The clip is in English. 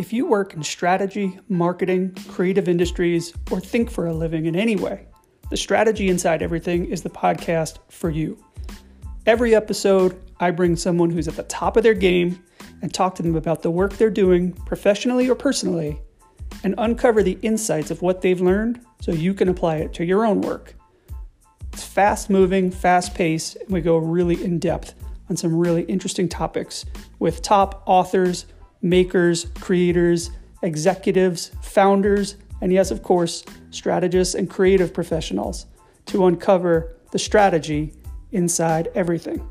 If you work in strategy, marketing, creative industries, or think for a living in any way, the Strategy Inside Everything is the podcast for you. Every episode, I bring someone who's at the top of their game and talk to them about the work they're doing, professionally or personally, and uncover the insights of what they've learned so you can apply it to your own work. It's fast moving, fast paced, and we go really in depth on some really interesting topics with top authors makers, creators, executives, founders, and yes, of course, strategists and creative professionals to uncover the strategy inside everything.